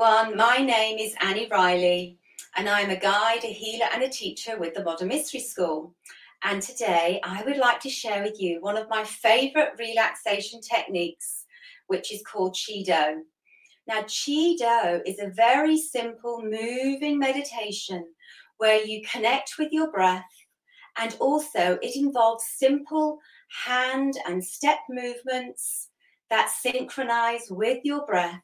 Everyone, my name is Annie Riley and I'm a guide, a healer and a teacher with the Modern Mystery School. And today I would like to share with you one of my favorite relaxation techniques, which is called Chi Do. Now, Chi Do is a very simple moving meditation where you connect with your breath and also it involves simple hand and step movements that synchronize with your breath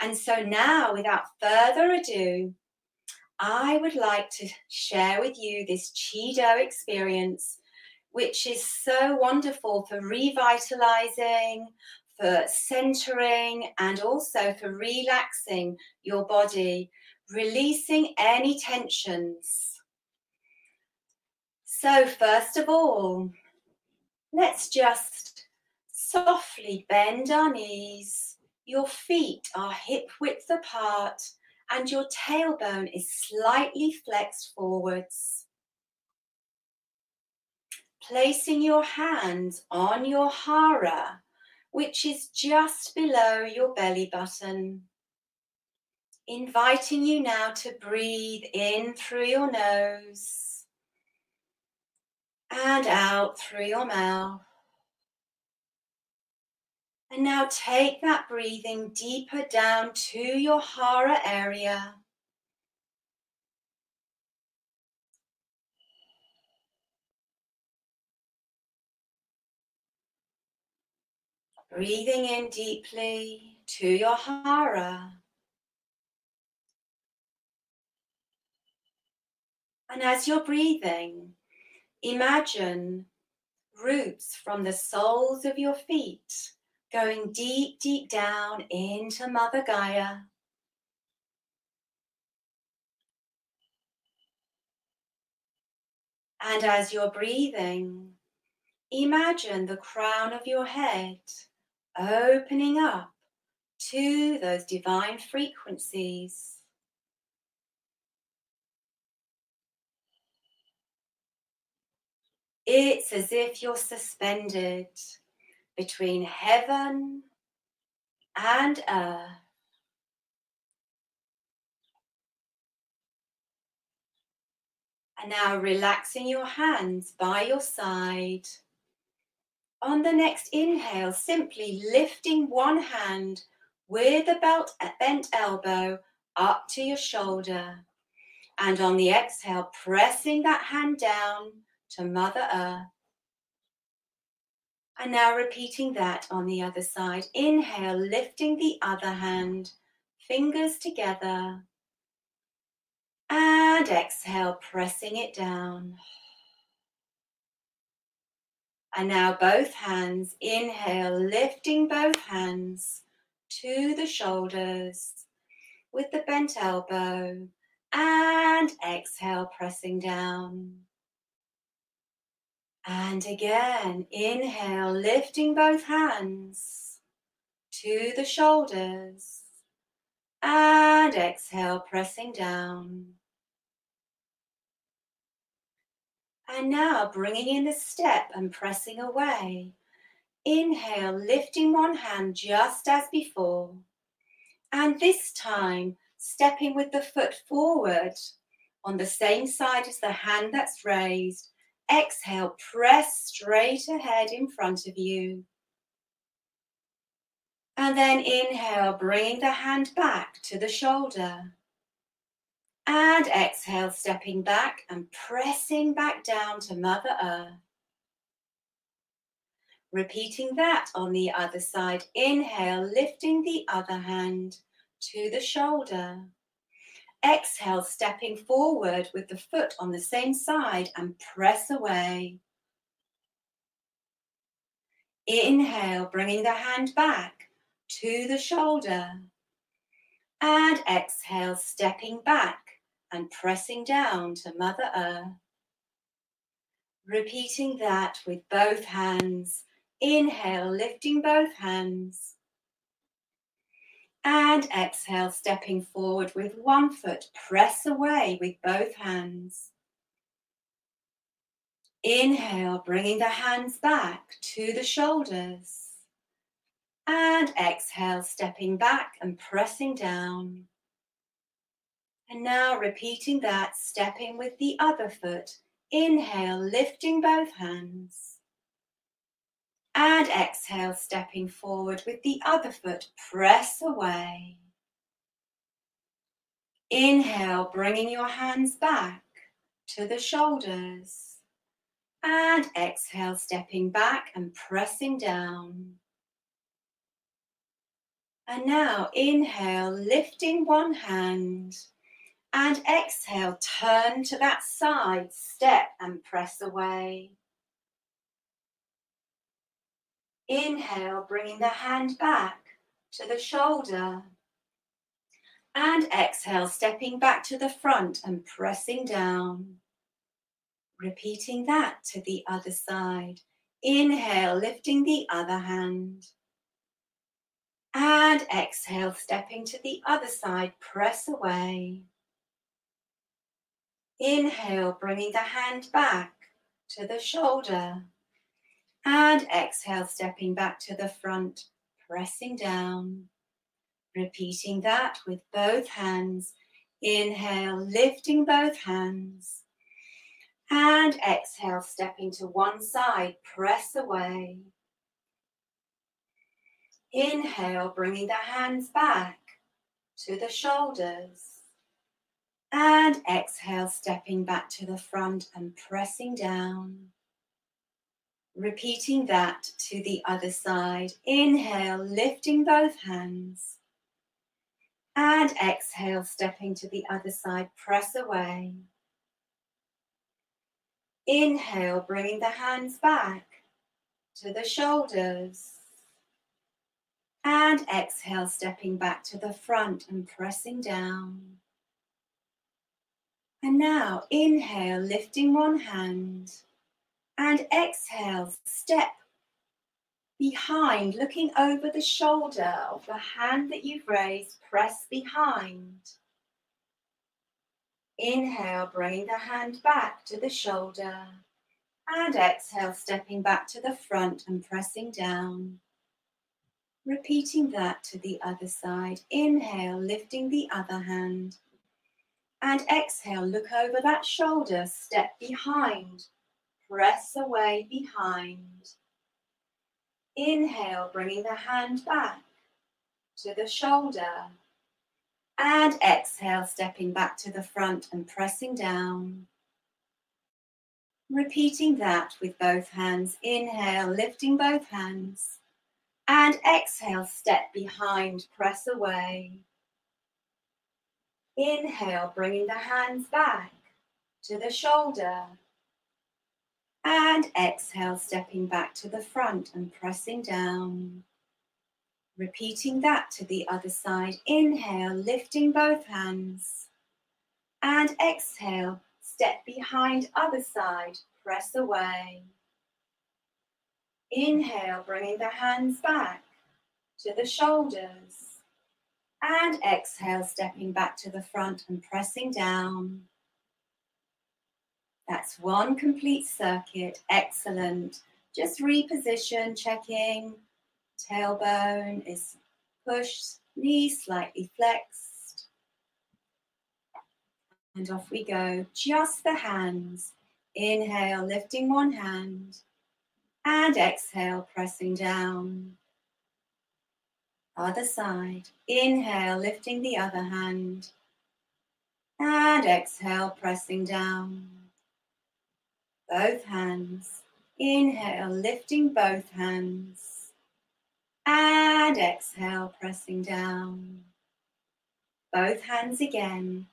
and so now, without further ado, I would like to share with you this Chi experience, which is so wonderful for revitalizing, for centering, and also for relaxing your body, releasing any tensions. So, first of all, let's just softly bend our knees your feet are hip width apart and your tailbone is slightly flexed forwards. Placing your hands on your hara, which is just below your belly button. Inviting you now to breathe in through your nose and out through your mouth. And now take that breathing deeper down to your hara area. Breathing in deeply to your hara. And as you're breathing, imagine roots from the soles of your feet going deep, deep down into Mother Gaia. And as you're breathing, imagine the crown of your head opening up to those divine frequencies. It's as if you're suspended between heaven and earth. And now relaxing your hands by your side. On the next inhale, simply lifting one hand with the belt bent elbow up to your shoulder. And on the exhale, pressing that hand down to Mother Earth. And now repeating that on the other side. Inhale, lifting the other hand, fingers together. And exhale, pressing it down. And now both hands, inhale, lifting both hands to the shoulders with the bent elbow. And exhale, pressing down. And again, inhale, lifting both hands to the shoulders. And exhale, pressing down. And now bringing in the step and pressing away. Inhale, lifting one hand just as before. And this time, stepping with the foot forward on the same side as the hand that's raised Exhale, press straight ahead in front of you. And then inhale, bring the hand back to the shoulder. And exhale, stepping back and pressing back down to Mother Earth. Repeating that on the other side. Inhale, lifting the other hand to the shoulder. Exhale, stepping forward with the foot on the same side and press away. Inhale, bringing the hand back to the shoulder. And exhale, stepping back and pressing down to Mother Earth. Repeating that with both hands. Inhale, lifting both hands. And exhale, stepping forward with one foot. Press away with both hands. Inhale, bringing the hands back to the shoulders. And exhale, stepping back and pressing down. And now repeating that, stepping with the other foot. Inhale, lifting both hands. And exhale, stepping forward with the other foot. Press away. Inhale, bringing your hands back to the shoulders. And exhale, stepping back and pressing down. And now inhale, lifting one hand and exhale, turn to that side, step and press away. Inhale, bringing the hand back to the shoulder. And exhale, stepping back to the front and pressing down. Repeating that to the other side. Inhale, lifting the other hand. And exhale, stepping to the other side, press away. Inhale, bringing the hand back to the shoulder. And exhale, stepping back to the front, pressing down. Repeating that with both hands. Inhale, lifting both hands. And exhale, stepping to one side, press away. Inhale, bringing the hands back to the shoulders. And exhale, stepping back to the front and pressing down. Repeating that to the other side. Inhale, lifting both hands. And exhale, stepping to the other side, press away. Inhale, bringing the hands back to the shoulders. And exhale, stepping back to the front and pressing down. And now inhale, lifting one hand. And exhale, step behind, looking over the shoulder of the hand that you've raised, press behind. Inhale, bring the hand back to the shoulder. And exhale, stepping back to the front and pressing down. Repeating that to the other side. Inhale, lifting the other hand. And exhale, look over that shoulder, step behind, press away behind. Inhale, bringing the hand back to the shoulder. And exhale, stepping back to the front and pressing down. Repeating that with both hands. Inhale, lifting both hands. And exhale, step behind, press away. Inhale, bringing the hands back to the shoulder. And exhale, stepping back to the front and pressing down. Repeating that to the other side. Inhale, lifting both hands. And exhale, step behind other side, press away. Inhale, bringing the hands back to the shoulders. And exhale, stepping back to the front and pressing down. That's one complete circuit. Excellent. Just reposition, checking. Tailbone is pushed, knee slightly flexed. And off we go. Just the hands. Inhale, lifting one hand. And exhale, pressing down. Other side. Inhale, lifting the other hand. And exhale, pressing down. Both hands. Inhale, lifting both hands. And exhale, pressing down. Both hands again.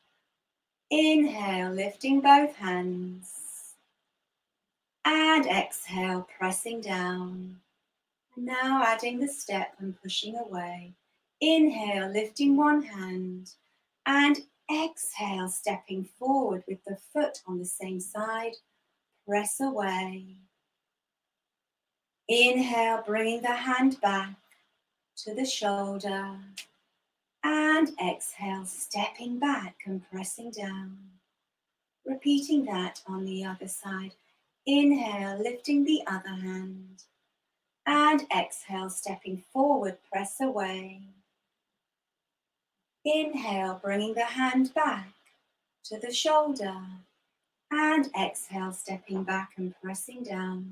Inhale, lifting both hands. And exhale, pressing down. Now adding the step and pushing away. Inhale, lifting one hand. And exhale, stepping forward with the foot on the same side. Press away. Inhale, bringing the hand back to the shoulder. And exhale, stepping back and pressing down. Repeating that on the other side. Inhale, lifting the other hand And exhale, stepping forward, press away. Inhale, bringing the hand back to the shoulder. And exhale, stepping back and pressing down.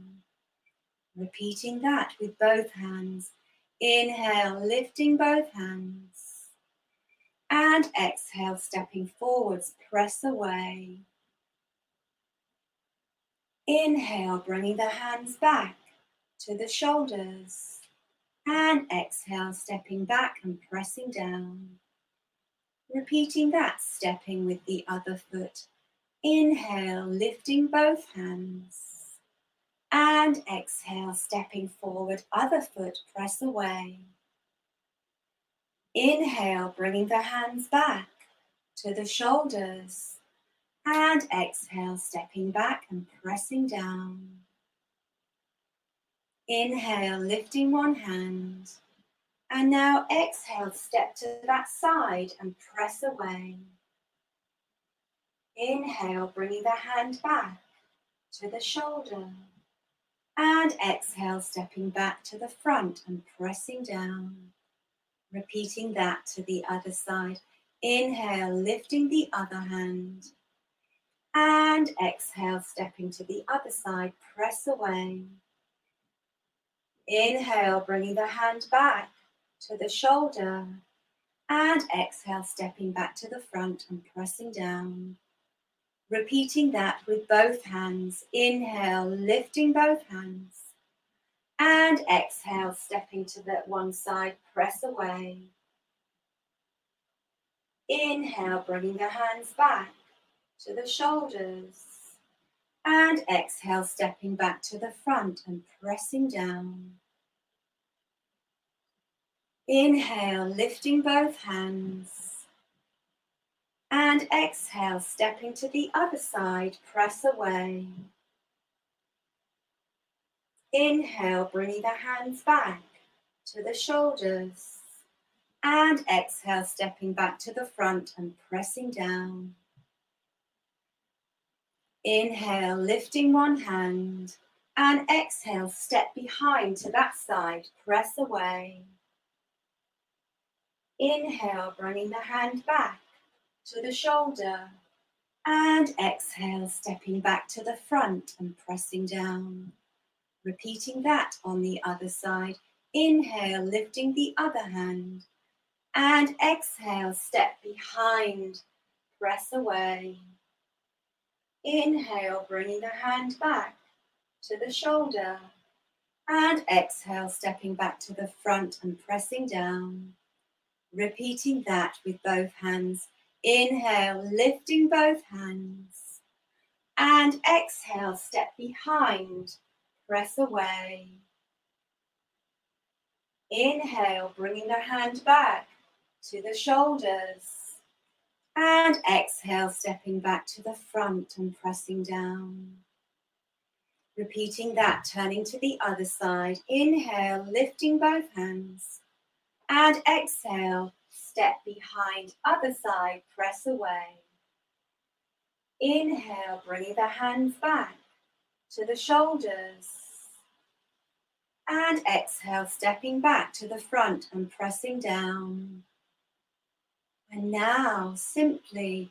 Repeating that with both hands. Inhale, lifting both hands. And exhale, stepping forwards, press away. Inhale, bringing the hands back to the shoulders. And exhale, stepping back and pressing down. Repeating that, stepping with the other foot. Inhale, lifting both hands. And exhale, stepping forward, other foot, press away. Inhale, bringing the hands back to the shoulders. And exhale, stepping back and pressing down. Inhale, lifting one hand. And now exhale, step to that side and press away. Inhale, bringing the hand back to the shoulder. And exhale, stepping back to the front and pressing down. Repeating that to the other side. Inhale, lifting the other hand. And exhale, stepping to the other side, press away. Inhale, bringing the hand back to the shoulder. And exhale, stepping back to the front and pressing down. Repeating that with both hands. Inhale, lifting both hands. And exhale, stepping to the one side, press away. Inhale, bringing the hands back to the shoulders. And exhale, stepping back to the front and pressing down. Inhale, lifting both hands. And exhale, stepping to the other side, press away. Inhale, bringing the hands back to the shoulders. And exhale, stepping back to the front and pressing down. Inhale, lifting one hand. And exhale, step behind to that side, press away. Inhale, bringing the hand back to the shoulder. And exhale, stepping back to the front and pressing down. Repeating that on the other side. Inhale, lifting the other hand. And exhale, step behind, press away. Inhale, bringing the hand back to the shoulder. And exhale, stepping back to the front and pressing down. Repeating that with both hands. Inhale, lifting both hands. And exhale, step behind, press away. Inhale, bringing the hand back to the shoulders. And exhale, stepping back to the front and pressing down. Repeating that, turning to the other side. Inhale, lifting both hands. And exhale, step behind, other side, press away. Inhale, bringing the hands back to the shoulders. And exhale, stepping back to the front and pressing down. And now simply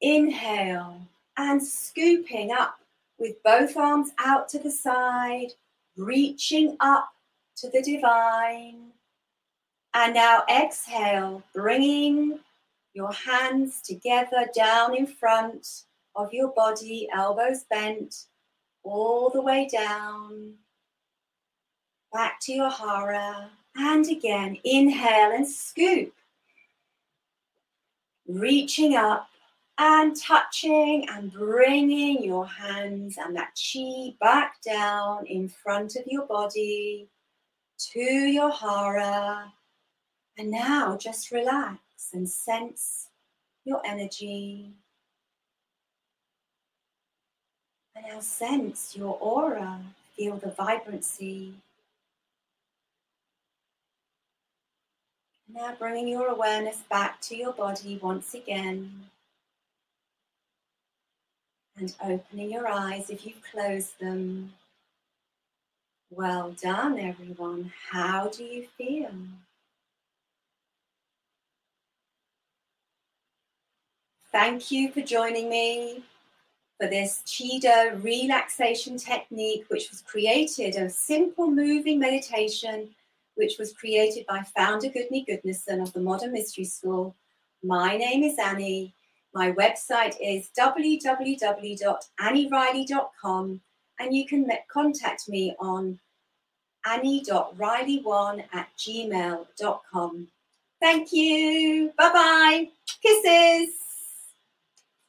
inhale and scooping up with both arms out to the side, reaching up to the divine. And now exhale, bringing your hands together down in front of your body, elbows bent, all the way down. Back to your hara. And again, inhale and scoop. Reaching up and touching and bringing your hands and that chi back down in front of your body to your hara and now just relax and sense your energy. And now sense your aura, feel the vibrancy. Now bringing your awareness back to your body once again. And opening your eyes if you've closed them. Well done, everyone. How do you feel? Thank you for joining me for this Chi Do relaxation technique, which was created, a simple moving meditation, which was created by founder Gudni Gudnason of the Modern Mystery School. My name is Annie. My website is www.annieriley.com and you can contact me on annie.riley1 at gmail.com. Thank you. Bye bye. Kisses.